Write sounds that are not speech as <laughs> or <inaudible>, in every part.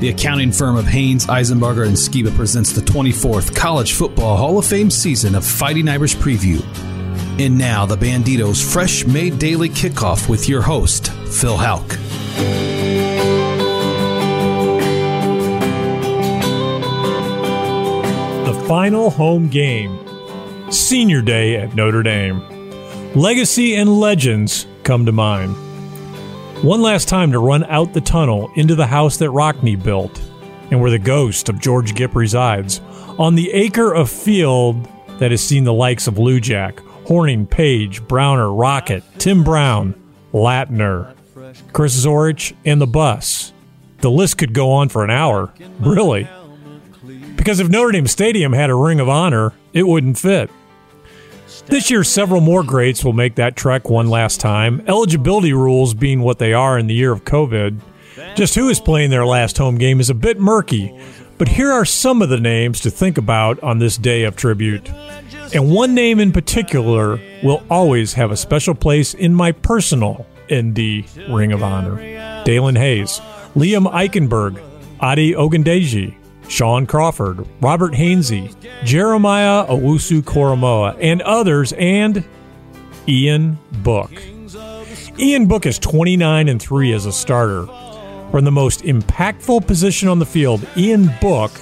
The accounting firm of Haynes, Isenbarger, and Skiba presents the 24th College Football Hall of Fame season of Fighting Irish Preview. And now, the Banditos' fresh made daily kickoff with your host, Phil Houck. The final home game, Senior Day at Notre Dame. Legacy and legends come to mind. One last time to run out the tunnel into the house that Rockne built, and where the ghost of George Gipp resides, on the acre of field that has seen the likes of Lou Jack, Hornung, Page, Browner, Rocket, Tim Brown, Lattner, Chris Zorich, and the bus. The list could go on for an hour, really. Because if Notre Dame Stadium had a ring of honor, it wouldn't fit. This year, several more greats will make that trek one last time, eligibility rules being what they are in the year of COVID. Just who is playing their last home game is a bit murky, but here are some of the names to think about on this day of tribute. And one name in particular will always have a special place in my personal ND Ring of Honor. Daelin Hayes, Liam Eichenberg, Ade Ogundeji, Shaun Crawford, Robert Hainsey, Jeremiah Owusu Koramoah, and others, and Ian Book. Ian Book is 29 and 3 as a starter. From the most impactful position on the field, Ian Book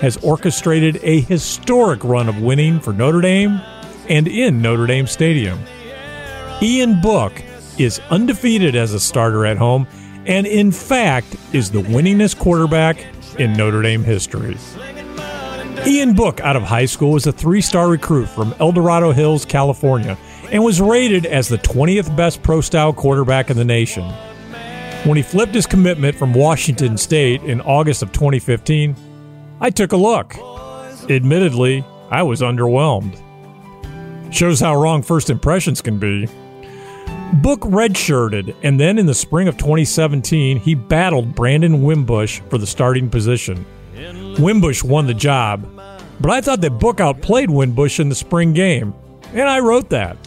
has orchestrated a historic run of winning for Notre Dame and in Notre Dame Stadium. Ian Book is undefeated as a starter at home and, in fact, is the winningest quarterback in Notre Dame history. Ian Book, out of high school, was a three star recruit from El Dorado Hills, California, and was rated as the 20th best pro style quarterback in the nation. When he flipped his commitment from Washington State in August of 2015, I took a look. Admittedly, I was underwhelmed. Shows how wrong first impressions can be. Book redshirted, and then in the spring of 2017, he battled Brandon Wimbush for the starting position. Wimbush won the job, but I thought that Book outplayed Wimbush in the spring game, and I wrote that.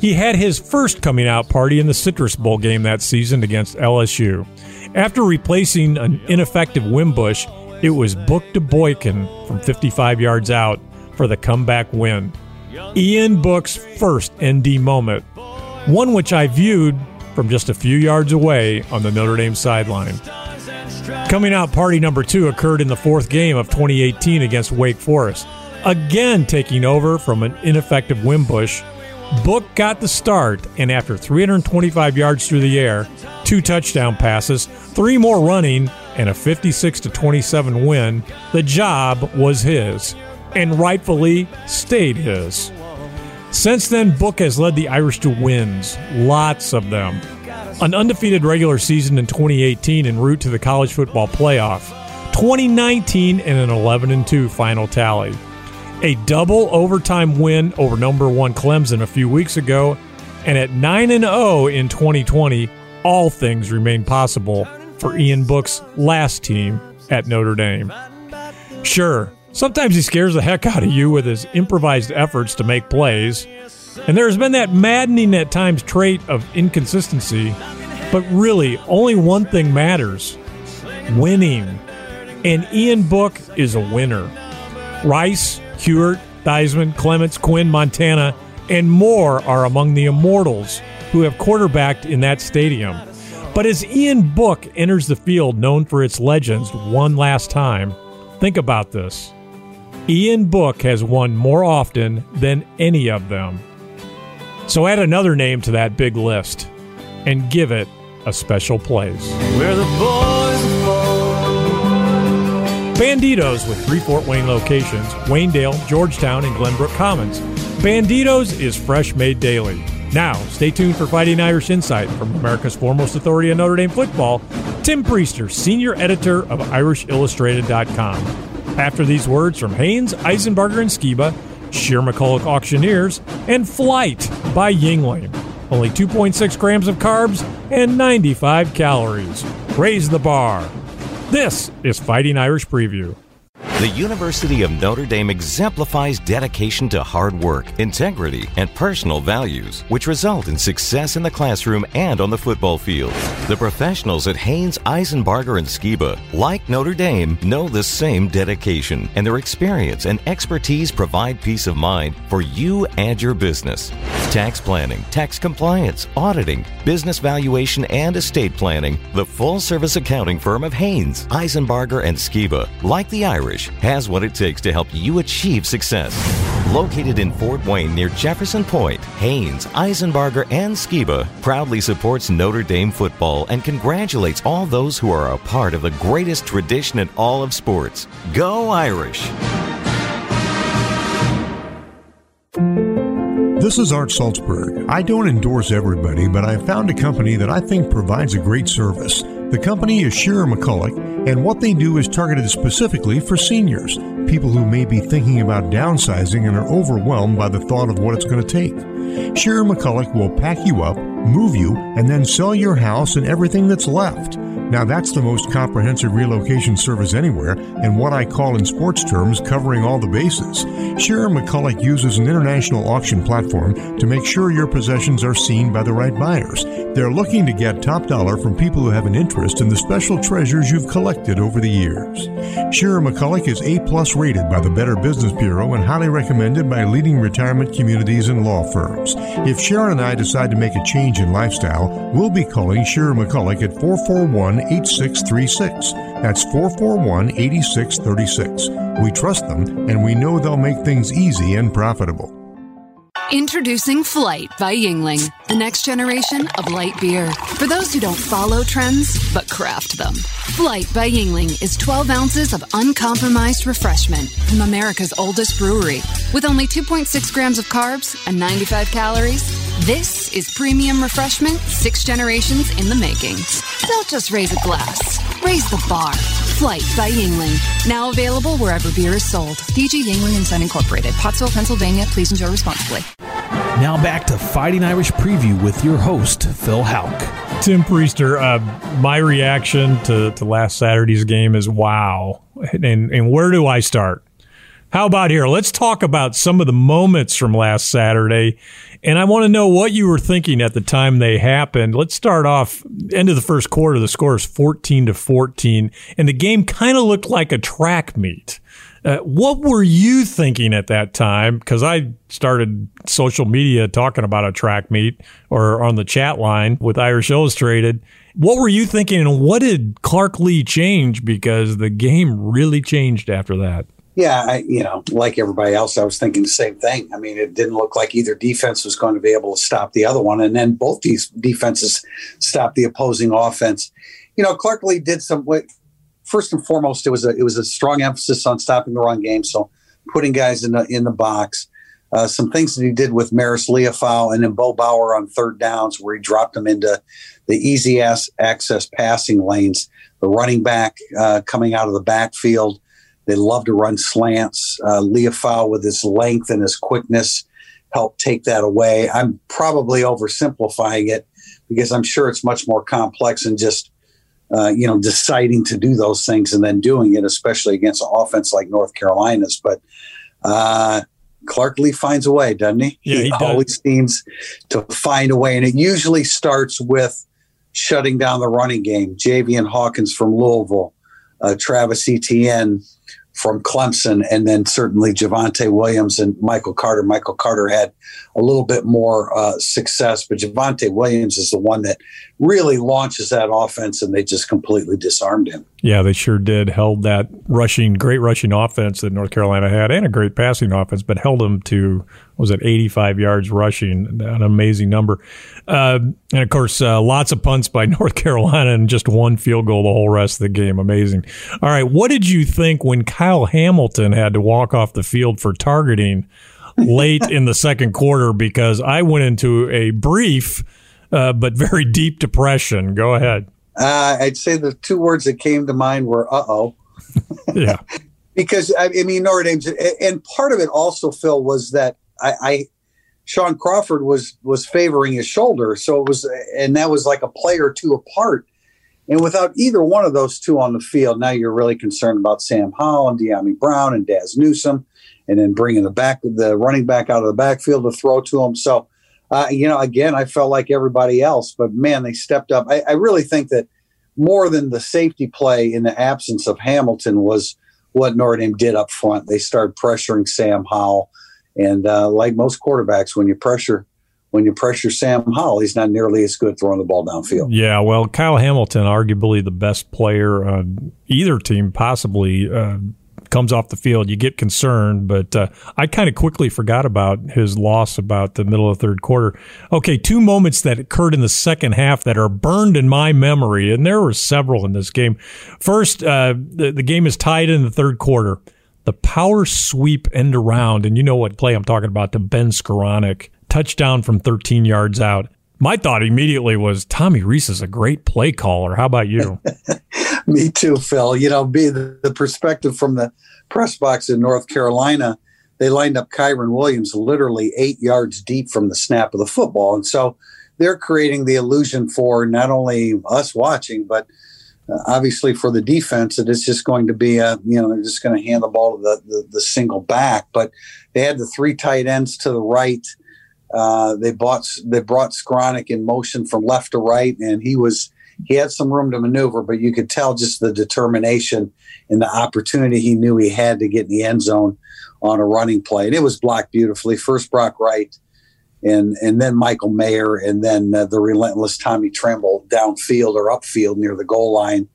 He had his first coming out party in the Citrus Bowl game that season against LSU. After replacing an ineffective Wimbush, it was Book to Boykin from 55 yards out for the comeback win. Ian Book's first ND moment one which I viewed from just a few yards away on the Notre Dame sideline. Coming out party number two occurred in the fourth game of 2018 against Wake Forest. Again taking over from an ineffective Wimbush, Book got the start, and after 325 yards through the air, two touchdown passes, three more running, and a 56 to 27 win, the job was his, and rightfully stayed his. Since then, Book has led the Irish to wins, lots of them. An undefeated regular season in 2018 en route to the college football playoff. 2019 and an 11 2 final tally. A double overtime win over number 1 Clemson a few weeks ago, and at 9 0 in 2020, all things remain possible for Ian Book's last team at Notre Dame. Sure, Sometimes he scares the heck out of you with his improvised efforts to make plays. And there's been that maddening at times trait of inconsistency. But really, only one thing matters winning. And Ian Book is a winner. Rice, Huarte, Theismann, Clements, Quinn, Montana, and more are among the immortals who have quarterbacked in that stadium. But as Ian Book enters the field known for its legends one last time, think about this. Ian Book has won more often than any of them. So add another name to that big list and give it a special place. Where the boys Banditos with three Fort Wayne locations Waynedale, Georgetown, and Glenbrook Commons. Banditos is fresh made daily. Now, stay tuned for Fighting Irish Insight from America's foremost authority on Notre Dame football, Tim Prister, senior editor of IrishIllustrated.com. After these words from Haynes, Isenbarger, and Skiba, Sheer McCulloch Auctioneers, and Flight by Yuengling. Only 2.6 grams of carbs and 95 calories. Raise the bar. This is Fighting Irish Preview. The University of Notre Dame exemplifies dedication to hard work, integrity, and personal values, which result in success in the classroom and on the football field. The professionals at Haynes, Isenbarger, and Skiba, like Notre Dame, know the same dedication, and their experience and expertise provide peace of mind for you and your business. Tax planning, tax compliance, auditing, business valuation, and estate planning, the full service accounting firm of Haynes, Isenbarger, and Skiba, like the Irish, has what it takes to help you achieve success. Located in Fort Wayne near Jefferson Point, Haynes, Isenbarger, and Skiba proudly supports Notre Dame football and congratulates all those who are a part of the greatest tradition in all of sports. Go Irish! This is Art Salzberg. I don't endorse everybody, but I found a company that I think provides a great service. The company is Shearer McCulloch, and what they do is targeted specifically for seniors, people who may be thinking about downsizing and are overwhelmed by the thought of what it's going to take. Shearer McCulloch will pack you up, move you, and then sell your house and everything that's left. Now, that's the most comprehensive relocation service anywhere, and what I call in sports terms covering all the bases. Shearer McCulloch uses an international auction platform to make sure your possessions are seen by the right buyers. They're looking to get top dollar from people who have an interest in the special treasures you've collected over the years. Shearer McCulloch is A plus rated by the Better Business Bureau and highly recommended by leading retirement communities and law firms. If Sharon and I decide to make a change in lifestyle, we'll be calling Shearer McCulloch at 441 8636. That's 441 8636. We trust them and we know they'll make things easy and profitable. Introducing Flight by Yuengling, the next generation of light beer. For those who don't follow trends, but craft them. Flight by Yuengling is 12 ounces of uncompromised refreshment from America's oldest brewery. With only 2.6 grams of carbs and 95 calories, this is premium refreshment six generations in the making. Don't just raise a glass, raise the bar. Flight by Yuengling. Now available wherever beer is sold. DG Yuengling and Son Incorporated, Pottsville, Pennsylvania. Please enjoy responsibly. Now back to Fighting Irish Preview with your host, Phil Houck. Tim Prister, uh, my reaction to, to last Saturday's game is wow. And, and where do I start? How about here? Let's talk about some of the moments from last Saturday. And I want to know what you were thinking at the time they happened. Let's start off end of the first quarter. The score is 14 to 14 and the game kind of looked like a track meet. Uh, what were you thinking at that time? Because I started social media talking about a track meet or on the chat line with Irish Illustrated. What were you thinking, and what did Clark Lea change? Because the game really changed after that. Yeah, I, you know, like everybody else, I was thinking the same thing. I mean, it didn't look like either defense was going to be able to stop the other one, and then both these defenses stopped the opposing offense. You know, Clark Lea did some. First and foremost, it was a it was a strong emphasis on stopping the run game, so putting guys in the in the box. Uh, some things that he did with Marist Liufau and then Bo Bauer on third downs, where he dropped them into the easy ass access passing lanes. The running back uh, coming out of the backfield they love to run slants. Uh, Liufau, with his length and his quickness, helped take that away. I'm probably oversimplifying it because I'm sure it's much more complex than just uh, you know deciding to do those things and then doing it, especially against an offense like North Carolina's. But uh, Clark Lea finds a way, doesn't he? Yeah, he, he always seems to find a way, and it usually starts with shutting down the running game. Javian Hawkins from Louisville, uh, Travis Etienne from Clemson, and then certainly Javonte Williams and Michael Carter. Michael Carter had a little bit more uh, success, but Javonte Williams is the one that really launches that offense, and they just completely disarmed him. Yeah, they sure did. Held that rushing, great rushing offense that North Carolina had, and a great passing offense, but held them to was it 85 yards rushing, an amazing number. Uh, and of course, uh, lots of punts by <laughs> North Carolina and just one field goal the whole rest of the game. Amazing. All right, what did you think when Kyle Hamilton had to walk off the field for targeting late in the <laughs> second quarter? Because I went into a brief uh, but very deep depression. Go ahead. Uh, I'd say the two words that came to mind were "uh oh." <laughs> yeah. <laughs> because I, mean Notre Dame's, and part of it also, Phil, was that I, I Shaun Crawford was was favoring his shoulder, so it was, and that was like a play or two apart. And without either one of those two on the field, now you're really concerned about Sam Howell and Dyami Brown and Dazz Newsome, and then bringing the back the running back out of the backfield to throw to him. So, uh, you know, again, I felt like everybody else, but man, they stepped up. I, I really think that more than the safety play in the absence of Hamilton was what Notre Dame did up front. They started pressuring Sam Howell, and uh, like most quarterbacks, when you pressure when you pressure Sam Howell, he's not nearly as good throwing the ball downfield. Yeah, well, Kyle Hamilton, arguably the best player on either team, possibly. Uh, comes off the field, you get concerned. But uh, I kind of quickly forgot about his loss about the middle of the third quarter. Okay, two moments that occurred in the second half that are burned in my memory, and there were several in this game. First, uh, the, the game is tied in the third quarter. The power sweep end around, and you know what play I'm talking about to Ben Skowronek, touchdown from 13 yards out. My thought immediately was Tommy Rees is a great play caller. How about you? <laughs> <laughs> Me too, Phil. You know, be the, perspective from the press box in North Carolina, they lined up Kyren Williams literally eight yards deep from the snap of the football. And so they're creating the illusion for not only us watching, but uh, obviously for the defense that it's just going to be a, you know, they're just going to hand the ball to the, the, the single back. But they had the three tight ends to the right. Uh, they bought they brought Skowronek in motion from left to right, and he was he had some room to maneuver, but you could tell just the determination and the opportunity he knew he had to get in the end zone on a running play. And it was blocked beautifully. First Brock Wright, and and then Michael Mayer, and then uh, the relentless Tommy Tremble downfield or upfield near the goal line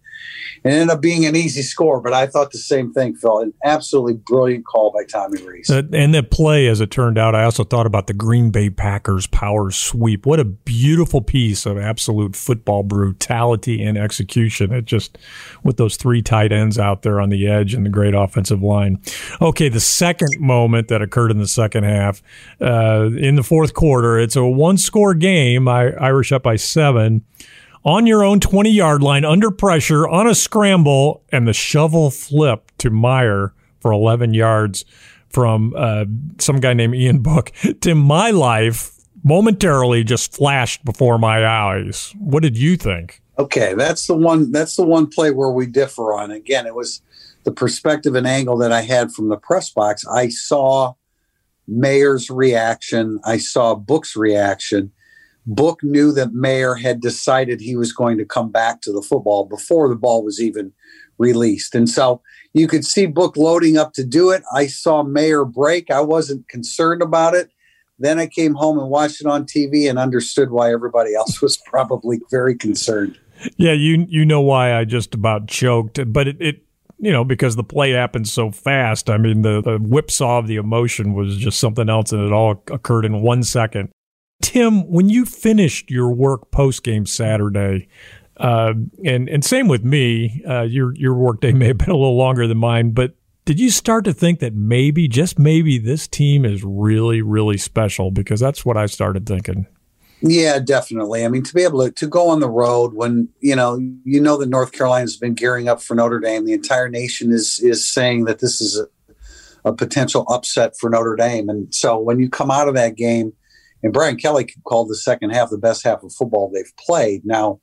it ended up being an easy score, but I thought the same thing, Phil. An absolutely brilliant call by Tommy Rees. And the play, as it turned out, I also thought about the Green Bay Packers power sweep. What a beautiful piece of absolute football brutality and execution. It just, with those three tight ends out there on the edge and the great offensive line. Okay, the second moment that occurred in the second half, uh, in the fourth quarter, it's a one score game. Irish up by seven on your own 20 yard line under pressure on a scramble and the shovel flip to Mayer for 11 yards from uh, some guy named Ian Book <laughs> to my life momentarily just flashed before my eyes. What did you think? Okay, that's the one that's the one play where we differ on. Again, it was the perspective and angle that I had from the press box. I saw Mayer's reaction, I saw Book's reaction, Book knew that Mayer had decided he was going to come back to the football before the ball was even released. And so you could see Book loading up to do it. I saw Mayer break. I wasn't concerned about it. Then I came home and watched it on TV and understood why everybody else was <laughs> probably very concerned. Yeah, you you know why I just about choked, but it, it you know because the play happened so fast. I mean the, the whipsaw of the emotion was just something else, and it all occurred in one second. Tim, when you finished your work post game Saturday, uh, and and same with me, uh, your your work day may have been a little longer than mine, but did you start to think that maybe, just maybe, this team is really, really special? Because that's what I started thinking. Yeah, definitely. I mean, to be able to, to go on the road when you know you know that North Carolina's been gearing up for Notre Dame, the entire nation is is saying that this is a, a potential upset for Notre Dame, and so when you come out of that game and Brian Kelly called the second half the best half of football they've played. Now,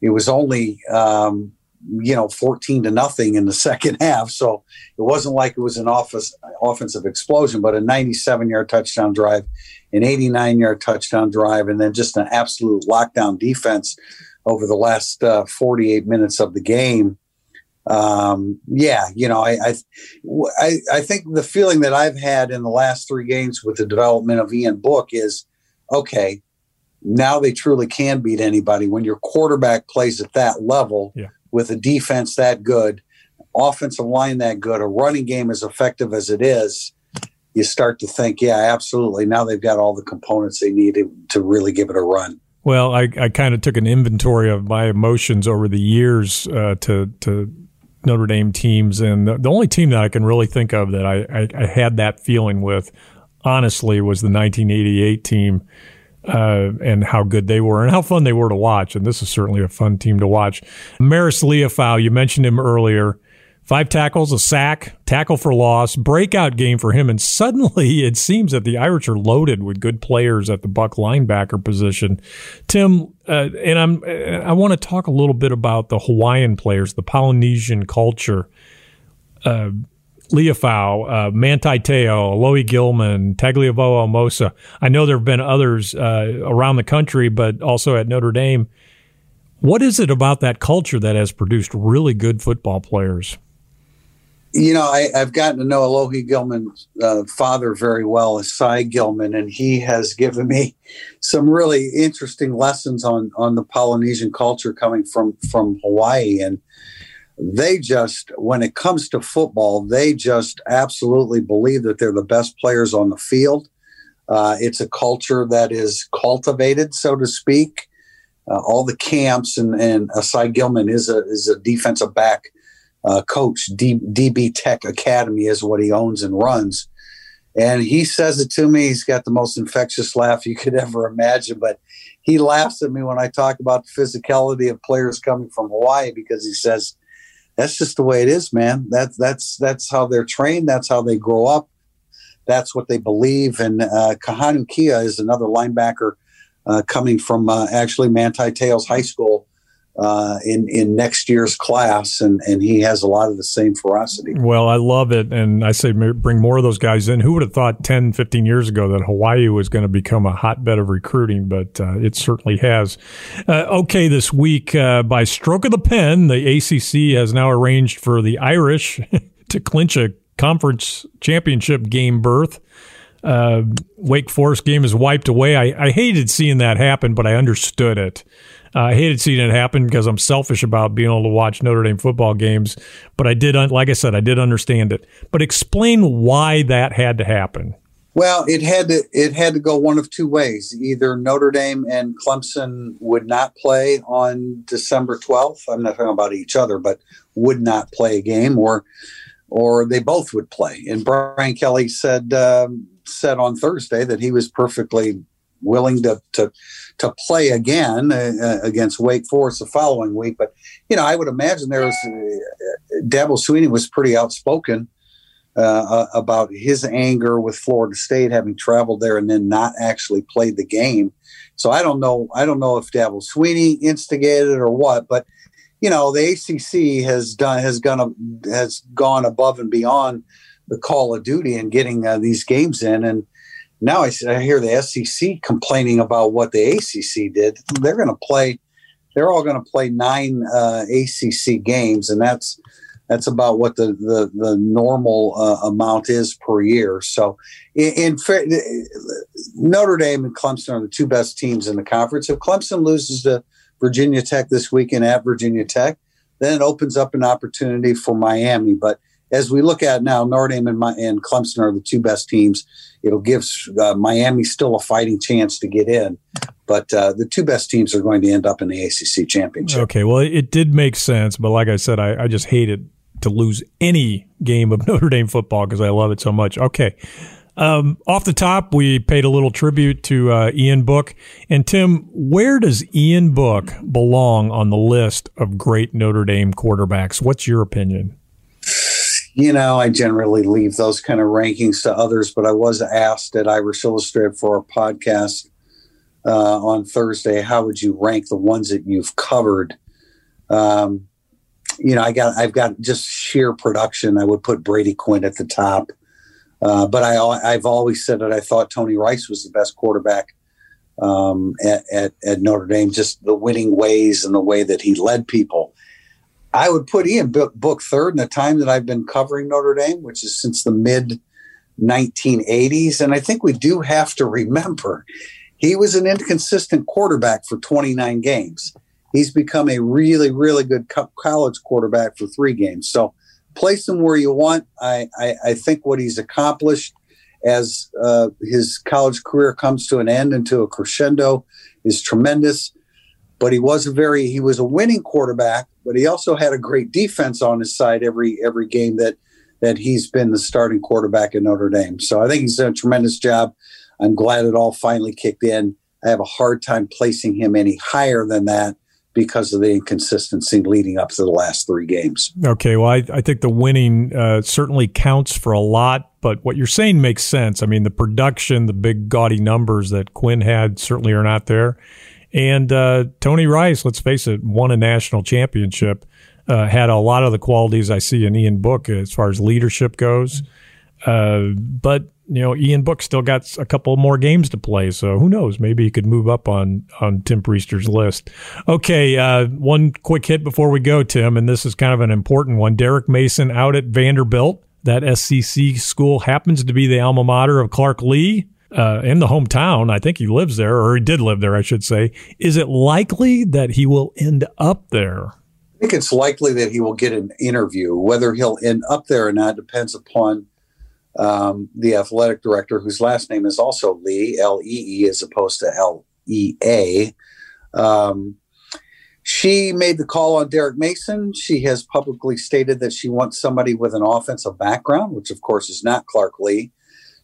it was only um, you know 14 to nothing in the <laughs> second half, so it wasn't like it was an office, offensive explosion, but a 97 yard touchdown drive, an 89 yard touchdown drive, and then just an absolute lockdown defense over the last uh, 48 minutes of the game. Um, yeah, you know, I, I, I, I think the feeling that I've had in the last three games with the development of Ian Book is okay, now they truly can beat anybody when your quarterback plays at that level yeah. with a defense that good, offensive line that good, a running game as effective as it is. You start to think, yeah, absolutely. Now they've got all the components they need to, really give it a run. Well, I, I kind of took an inventory of my emotions over the years uh, to to Notre Dame teams, and the, the, only team that I can really think of that I, I, I had that feeling with honestly was the 1988 team uh, and how good they were and how fun they were to watch. And this is certainly a fun team to watch. Marist Liufau, you mentioned him earlier. Five tackles, a sack, tackle for loss, breakout game for him, and suddenly <laughs> it seems that the Irish are loaded with good players at the Buck linebacker position. Tim, uh, and I'm I want to talk a little bit about the Hawaiian players, the Polynesian culture. Uh, Liufau, uh, Manti Te'o, Alohi Gilman, Tagovailoa Amosa. I know there have been others uh, around the country, but also at Notre Dame. What is it about that culture that has produced really good football players? You know, I, have gotten to know Alohi Gilman's uh, father very well, Cy Gilman, and he has given me some really interesting lessons on on the Polynesian culture coming from from Hawaii. And they just, when it comes to football, they just absolutely believe that they're the best players on the field. Uh, it's a culture that is cultivated, so to speak. Uh, all the camps and and Asai Gilman is a is a defensive back uh, coach. D, DB Tech Academy is what he owns and runs, and he says it to me. He's got the most infectious laugh you could ever imagine, but he laughs at me when I talk about the physicality of players coming from Hawaii because he says that's just the way it is, man. That's that's that's how they're trained. That's how they grow up. That's what they believe. And uh, Kahanu Kia is another linebacker uh, coming from uh, actually Manti Te'o's high school uh, in in next year's class, and and he has a lot of the same ferocity. Well, I love it, and I say bring more of those guys in. Who would have thought 10, 15 years ago that Hawaii was going to become a hotbed of recruiting? But uh, it certainly has. Uh, okay, this week uh, by stroke of the pen, the ACC has now arranged for the Irish <laughs> to clinch a conference championship game berth. Uh, Wake Forest game is wiped away. I, I hated seeing that happen, but I understood it. Uh, I hated seeing it happen because I'm selfish about being able to watch Notre Dame football games. But I did, like I said, I did understand it. But explain why that had to happen. Well, it had to it had to go one of two ways. Either Notre Dame and Clemson would not play on December 12th. I'm not talking about each other, but would not play a game, or or they both would play. And Brian Kelly said um, said on Thursday that he was perfectly willing to to to play again uh, uh, against Wake Forest the following week. But you know, I would imagine there was uh, Dabo Swinney was pretty outspoken uh, uh, about his anger with Florida State having traveled there and then not actually played the game. So I don't know. I don't know if Dabo Swinney instigated or what, but you know, the ACC has done has gone has gone above and beyond the call of duty and getting uh, these games in and now I, I hear the SEC complaining about what the ACC did. They're going to play. They're all going to play nine uh, ACC games, and that's that's about what the the, the normal uh, amount is per year. So, in, in Notre Dame and Clemson are the two best teams in the conference. If Clemson loses to Virginia Tech this weekend at Virginia Tech, then it opens up an opportunity for Miami. But as we look at now, Notre Dame and, my, and Clemson are the two best teams. It'll give uh, Miami still a fighting chance to get in, but uh, the two best teams are going to end up in the ACC championship. Okay, well, it did make sense, but like I said, I, I just hated to lose any game of <laughs> Notre Dame football because I love it so much. Okay. Um, off the top, we paid a little tribute to uh, Ian Book. And Tim, where does Ian Book belong on the list of great Notre Dame quarterbacks? What's your opinion? You know, I generally leave those kind of rankings to others, but I was asked at Irish Illustrated for a podcast uh, on Thursday, how would you rank the ones that you've covered? Um, you know, I got, I've got just sheer production. I would put Brady Quinn at the top. Uh, but I, I've always said that I thought Tony Rice was the best quarterback um, at, at, at Notre Dame, just the winning ways and the way that he led people. I would put Ian Book, third in the time that I've been covering Notre Dame, which is since the mid 1980s. And I think we do have to remember he was an inconsistent quarterback for 29 games. He's become a really, really good college quarterback for three games. So place him where you want. I, I, I think what he's accomplished as uh, his college career comes to an end and to a crescendo is tremendous but he was a very he was a winning quarterback but he also had a great defense on his side every every game that that he's been the starting quarterback in Notre Dame so I think he's done a tremendous job I'm glad it all finally kicked in I have a hard time placing him any higher than that because of the inconsistency leading up to the last three games. Okay, well, I, I think the winning uh, certainly counts for a lot, but what you're saying makes sense. I mean, the production, the big gaudy numbers that Quinn had certainly are not there. And uh, Tony Rice, let's face it, won a national championship, uh, had a lot of the qualities I see in Ian Book as far as leadership goes. Uh, but you know, Ian Book still got a couple more games to play, so who knows? Maybe he could move up on on Tim Prister's list. Okay, uh, one quick hit before we go, Tim, and this is kind of an important one. Derek Mason out at Vanderbilt. That SEC school happens to be the alma mater of Clark Lea. Uh, in the hometown, I think he lives there, or he did live there, I should say. Is it likely that he will end up there? I think it's likely that he will get an interview. Whether he'll end up there or not depends upon um, the athletic director, whose last name is also Lee, L E E, as opposed to L E A. Um, she made the call on Derek Mason. She has publicly stated that she wants somebody with an offensive background, which of course is not Clark Lea.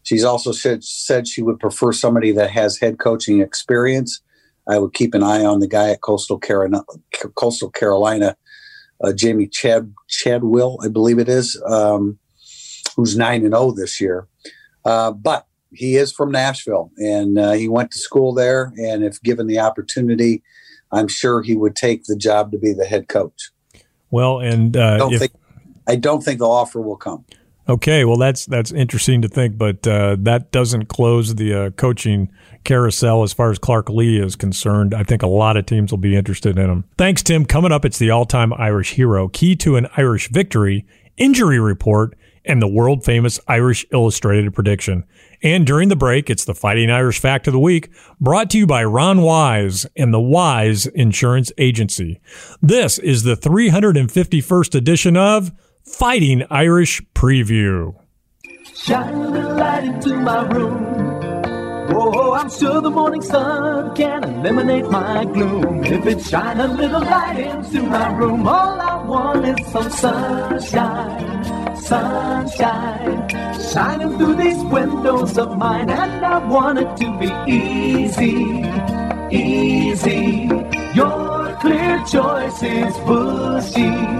She's also said, said she would prefer somebody that has head coaching experience. I would keep an eye on the guy at Coastal Carolina, Coastal Carolina uh, Jamey Chad Chadwell, I believe it is. Um, who's nine and zero oh this year. Uh, but he is from Nashville, and uh, he went to school there. And if given the opportunity, I'm sure he would take the job to be the head coach. Well, and uh, I, don't if, think, I don't think the offer will come. Okay, well that's that's interesting to think, but uh, that doesn't close the uh, coaching carousel as far as Clark Lea is concerned. I think a lot of teams will be interested in him. Thanks, Tim. Coming up, it's the all-time Irish hero, key to an Irish victory, injury report, and the world famous Irish Illustrated prediction. And during the break, it's the Fighting Irish Fact of the Week, brought to you by Ron Wise and the Wise Insurance Agency. This is the 351st edition of Fighting Irish Preview. Shine a light into my room. Oh, I'm sure the morning sun can eliminate my gloom. If it shine a little light into my room, all I want is some sunshine, sunshine, shining through these windows of mine. And I want it to be easy, easy. Clear.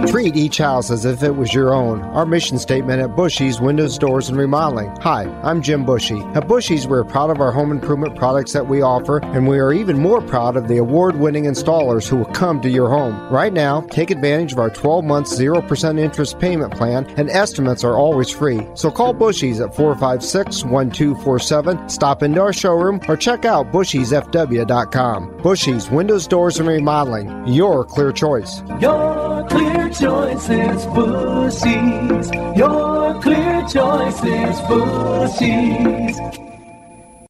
Treat each house as if it was your own. Our mission statement at Bushy's Windows, Doors, and Remodeling. Hi, I'm Jim Bushy. At Bushy's, we're proud of our home improvement products that we offer, and we are even more proud of the award winning installers who will come to your home. Right now, take advantage of our 12 month 0% interest payment plan, and estimates are always free. So call Bushy's at 456 1247, stop into our showroom, or check out bushysfw.com. Bushy's Windows, Doors, and Remodeling your clear choice. Your clear choice is Bushy's. Your clear choice is Bushy's.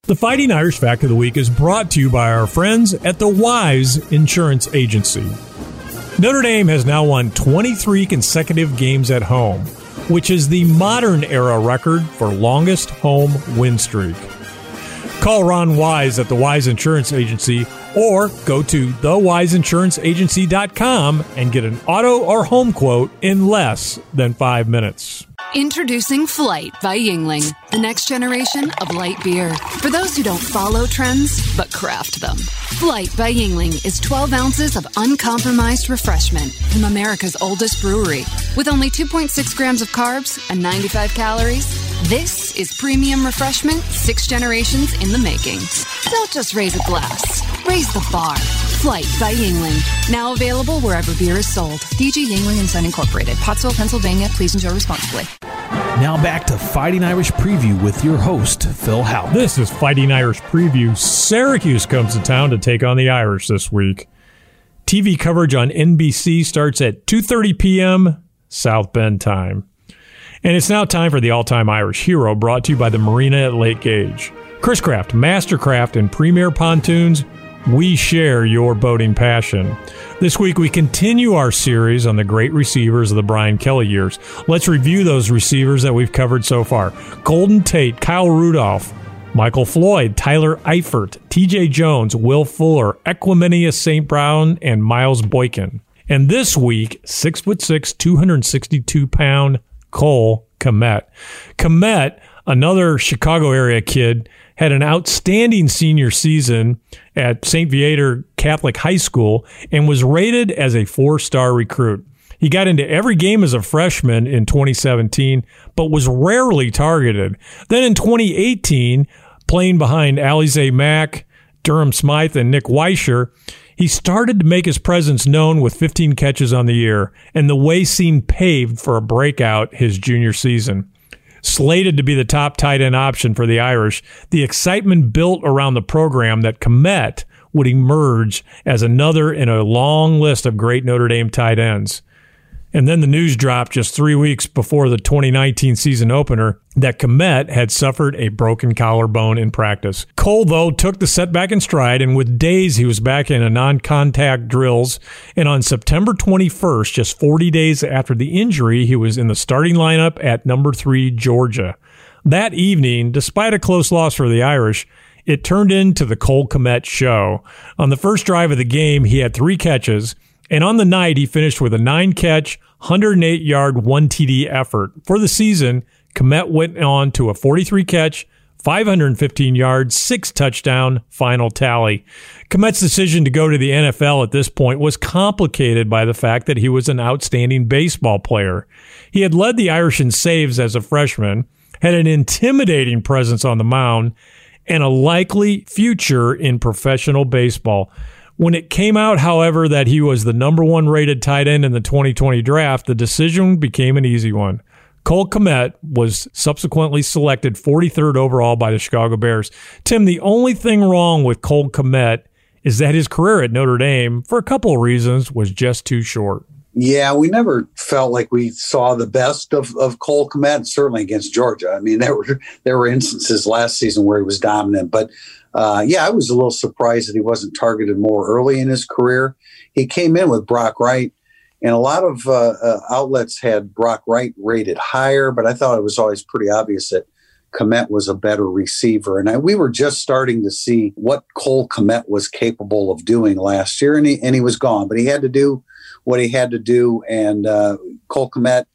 The Fighting Irish Fact of the Week is brought to you by our friends at the Wise Insurance Agency. Notre Dame has now won 23 consecutive games at home, which is the modern era record for longest home win streak. Call Ron Wise at the Wise Insurance Agency or go to thewiseinsuranceagency.com and get an auto or home quote in less than five minutes. Introducing Flight by Yuengling, the next generation of light beer. For those who don't follow trends, but craft them. Flight by Yuengling is 12 ounces of uncompromised refreshment from America's oldest brewery. With only 2.6 grams of carbs and 95 calories, this is premium refreshment six generations in the making. Don't just raise a glass, raise the bar. Flight by Yuengling, Now available wherever beer is sold. DG Yuengling and Son Incorporated, Pottsville, Pennsylvania. Please enjoy responsibly. Now back to Fighting Irish Preview with your host, Phil Houck. This is Fighting Irish Preview. Syracuse comes to town to take on the Irish this week. TV coverage on NBC starts at 2:30 p.m. South Bend time. And it's now time for the all-time Irish hero brought to you by the Marina at Lake Gage. Chris Craft, Mastercraft, and Premier Pontoons we share your boating passion. This week, we continue our series on the great receivers of the Brian Kelly years. Let's review those receivers that we've covered so far Golden Tate, Kyle Rudolph, Michael Floyd, Tyler Eifert, TJ Jones, Will Fuller, Equanimeous St. Brown, and Miles Boykin. And this week, six foot six, 262 pound Cole Kmet. Kmet another Chicago area kid, had an outstanding senior season at St. Viator Catholic High School and was rated as a four star recruit. He got into every game as a freshman in 2017, but was rarely targeted. Then in 2018, playing behind Alize Mack, Durham Smythe, and Nick Weishar, he started to make his presence known with 15 catches on the year, and the way seemed paved for a breakout his junior season. Slated to be the top tight end option for the Irish, the excitement built around the program that Kmet would emerge as another in a long list of great Notre Dame tight ends. And then the news dropped just three weeks before the 2019 season opener that Kmet had suffered a broken collarbone in practice. Cole, though, took the setback in stride, and with days he was back in a non contact drills. And on September 21st, just 40 days after the injury, he was in the starting lineup at number three, Georgia. That evening, despite a close loss for the Irish, it turned into the Cole Kmet show. On the first drive of the game, he had three catches. And on the night, he finished with a nine catch, 108 yard, one TD effort. For the season, Kmet went on to a 43 catch, 515 yards, six touchdown final tally. Kmet's decision to go to the NFL at this point was complicated by the fact that he was an outstanding baseball player. He had led the Irish in saves as a freshman, had an intimidating presence on the mound, and a likely future in professional baseball. When it came out, however, that he was the number one rated tight end in the 2020 draft, the decision became an easy one. Cole Kmet was subsequently selected 43rd overall by the Chicago Bears. Tim, the only thing wrong with Cole Kmet is that his career at Notre Dame, for a couple of reasons, was just too short. Yeah, we never felt like we saw the best of, of Cole Kmet, certainly against Georgia. I mean, there were there were instances last season where he was dominant, but uh, yeah, I was a little surprised that he wasn't targeted more early in his career. He came in with Brock Wright, and a lot of uh, uh, outlets had Brock Wright rated higher, but I thought it was always pretty obvious that Kmet was a better receiver. And I, we were just starting to see what Cole Kmet was capable of doing last year, and he, and he was gone, but he had to do what he had to do. And uh, Cole Kmet,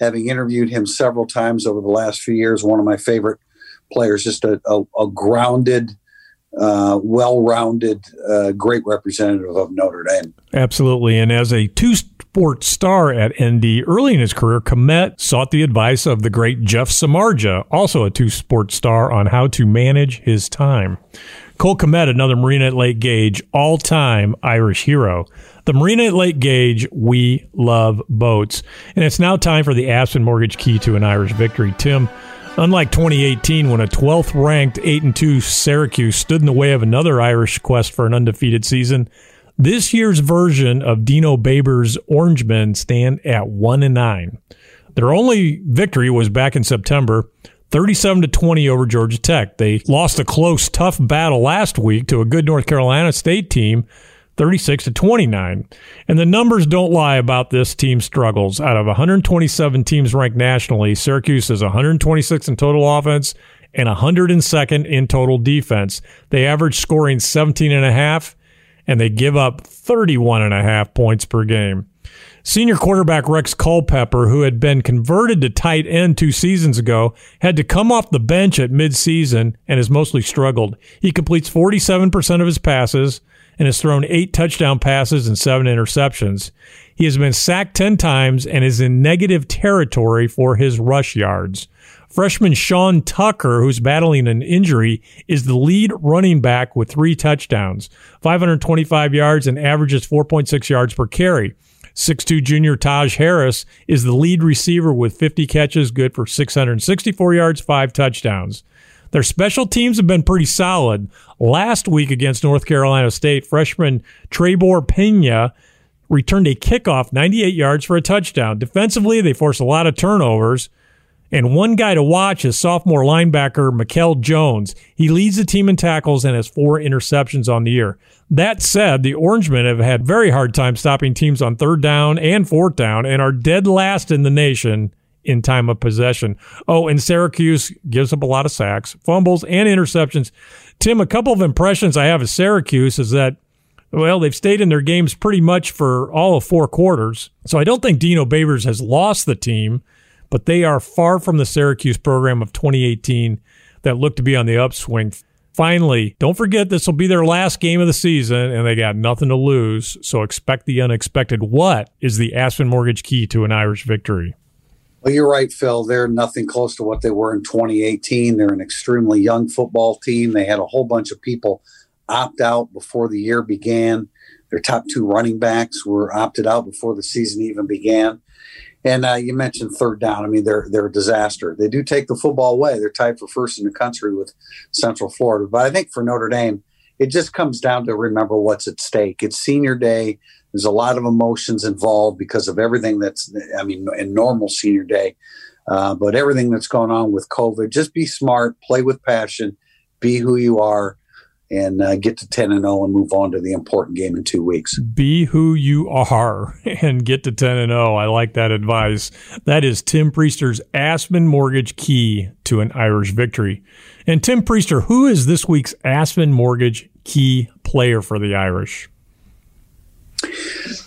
having interviewed him several times over the last few years, one of my favorite players, just a, a, a grounded, uh, well-rounded, uh, great representative of Notre Dame. Absolutely, and as a two-sport star at ND early in his career, Kmet sought the advice of the great Jeff Samardzija, also a two-sport star, on how to manage his time. Cole Kmet, another Marine at Lake Gage, all-time Irish hero. The Marina at Lake Gage, we love boats. And it's now time for the Aspen Mortgage Key to an Irish victory. Tim, Unlike 2018, when a 12th ranked 8 and 2 Syracuse stood in the way of another Irish quest for an undefeated season, this year's version of Dino Babers' Orangemen stand at 1 and 9. Their only victory was back in September, 37 to 20 over Georgia Tech. They lost a close, tough battle last week to a good North Carolina State team 36 to 29. And the numbers don't lie about this team's struggles. Out of 127 teams ranked nationally, Syracuse is 126 in total offense and 102nd in total defense. They average scoring 17 and a half and they give up 31 and a half points per game. Senior quarterback Rex Culpepper, who had been converted to tight end two seasons ago, had to come off the bench at midseason and has mostly struggled. He completes 47% of his passes, and has thrown eight touchdown passes and seven interceptions. He has been sacked 10 times and is in negative territory for his rush yards. Freshman Sean Tucker, who's battling an injury, is the lead running back with three touchdowns, 525 yards, and averages 4.6 yards per carry. 6'2 junior Taj Harris is the lead receiver with 50 catches, good for 664 yards, five touchdowns. Their special teams have been pretty solid. Last week against North Carolina State, freshman Trebor Pena returned a kickoff 98 yards for a touchdown. Defensively, they forced a lot of turnovers. And one guy to watch is sophomore linebacker Mikel Jones. He leads the team in tackles and has four interceptions on the year. That said, the Orangemen have had very hard time stopping teams on third down and fourth down and are dead last in the nation in time of possession. Oh, and Syracuse gives up a lot of sacks, fumbles, and interceptions. Tim, a couple of impressions I have of Syracuse is that, well, they've stayed in their games pretty much for all of four quarters. So I don't think Dino Babers has lost the team, but they are far from the Syracuse program of 2018 that looked to be on the upswing. Finally, don't forget this will be their last game of the season and they got nothing to lose, so expect the unexpected. What is the Aspen Mortgage key to an Irish victory? Well, you're right, Phil. They're nothing close to what they were in 2018. They're an extremely young football team. They had a whole bunch of people opt out before the year began. Their top two running backs were opted out before the season even began. And uh, you mentioned third down. I mean, they're they're a disaster. They do take the football away. They're tied for first in the country with Central Florida. But I think for Notre Dame, it just comes down to remember what's at stake. It's senior day. There's a lot of emotions involved because of everything that's, I mean, in normal senior day, uh, but everything that's going on with COVID. Just be smart, play with passion, be who you are, and uh, get to 10 and 0 and move on to the important game in two weeks. Be who you are <laughs> and get to 10 and 0. I like that advice. That is Tim Prister's Aspen Mortgage key to an Irish victory. And Tim Priester, who is this week's Aspen Mortgage key player for the Irish?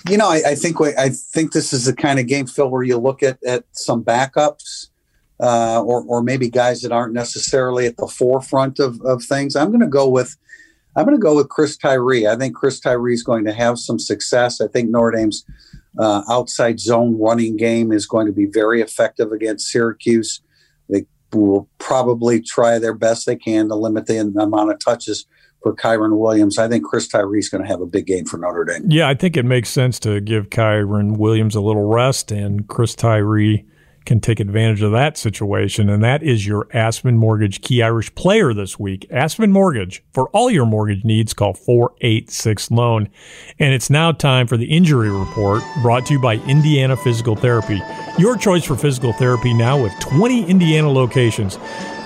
You know, I, I think I think this is the kind of game, Phil, where you look at at some backups uh, or, or maybe guys that aren't necessarily at the forefront of, of things. I'm going to go with I'm going to go with Chris Tyree. I think Chris Tyree is going to have some success. I think Notre Dame's uh, outside zone running game is going to be very effective against Syracuse. They will probably try their best they can to limit the amount of touches for Kyren Williams. I think Chris Tyree is going to have a big game for Notre Dame. Yeah, I think it makes sense to give Kyren Williams a little rest and Chris Tyree can take advantage of that situation. And that is your Aspen Mortgage Key Irish player this week. Aspen Mortgage. For all your mortgage needs, call 486 Loan. And it's now time for the injury report brought to you by Indiana Physical Therapy. Your choice for physical therapy now with 20 Indiana locations.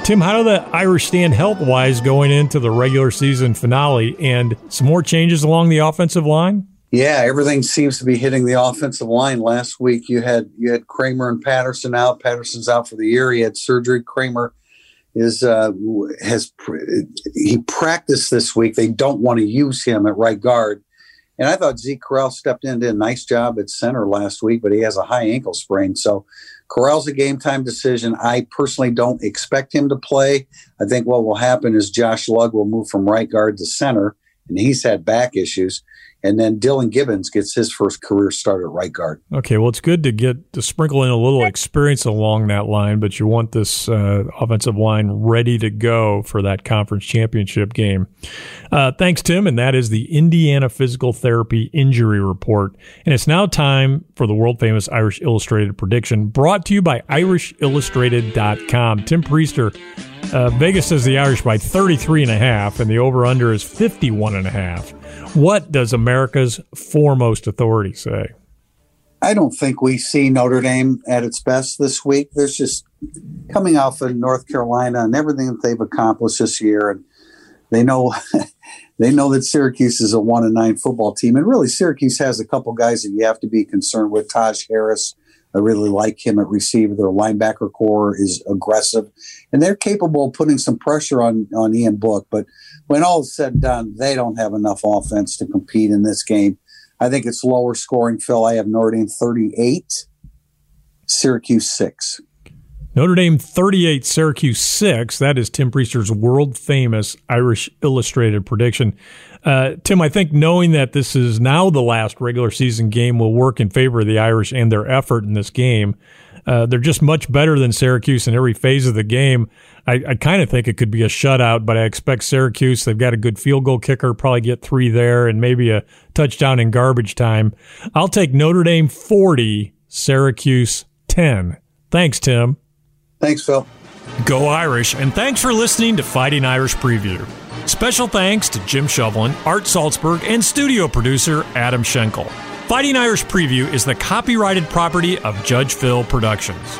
Tim, how do the Irish stand health wise going into the regular season finale and some more changes along the offensive line? Yeah, everything seems to be hitting the offensive line. Last week you had you had Kraemer and Patterson out. Patterson's out for the year. He had surgery. Kraemer is uh, has he practiced this week. They don't want to use him at right guard. And I thought Zeke Correll stepped in, did a nice job at center last week, but he has a high ankle sprain. So Correll's a game time decision. I personally don't expect him to play. I think what will happen is Josh Lugg will move from right guard to center, and he's had back issues. And then Dillan Gibbons gets his first career start at right guard. Okay, well, it's good to get to sprinkle in a little experience along that line, but you want this uh, offensive line ready to go for that conference championship game. Uh, thanks, Tim. And that is the Indiana Physical Therapy Injury Report. And it's now time for the world famous Irish Illustrated prediction brought to you by IrishIllustrated.com. Tim Prister. Uh, Vegas says the Irish by 33 and a half, and the over under is 51 and a half. What does America's foremost authority say? I don't think we see Notre Dame at its best this week. There's just coming off of North Carolina and everything that they've accomplished this year, and they know <laughs> they know that Syracuse is a one and nine football team, and really Syracuse has a couple guys that you have to be concerned with. Taj Harris, I really like him at receiver. Their linebacker corps is aggressive, and they're capable of putting some pressure on on Ian Book, but when all is said and done, they don't have enough offense to compete in this game. I think it's lower scoring, Phil. I have Notre Dame 38, Syracuse 6. Notre Dame 38, Syracuse 6. That is Tim Prister's world famous Irish Illustrated prediction. Uh, Tim, I think knowing that this is now the last regular season game will work in favor of the Irish and their effort in this game. Uh, they're just much better than Syracuse in every phase of the game. I, I kind of think it could be a shutout, but I expect Syracuse. They've got a good field goal kicker, probably get three there, and maybe a touchdown in garbage time. I'll take Notre Dame 40, Syracuse 10. Thanks, Tim. Thanks, Phil. Go Irish, and thanks for listening to Fighting Irish Preview. Special thanks to Jim Shovelin, Art Salzberg, and studio producer Adam Schenkel. Fighting Irish Preview is the copyrighted property of Judge Phil Productions.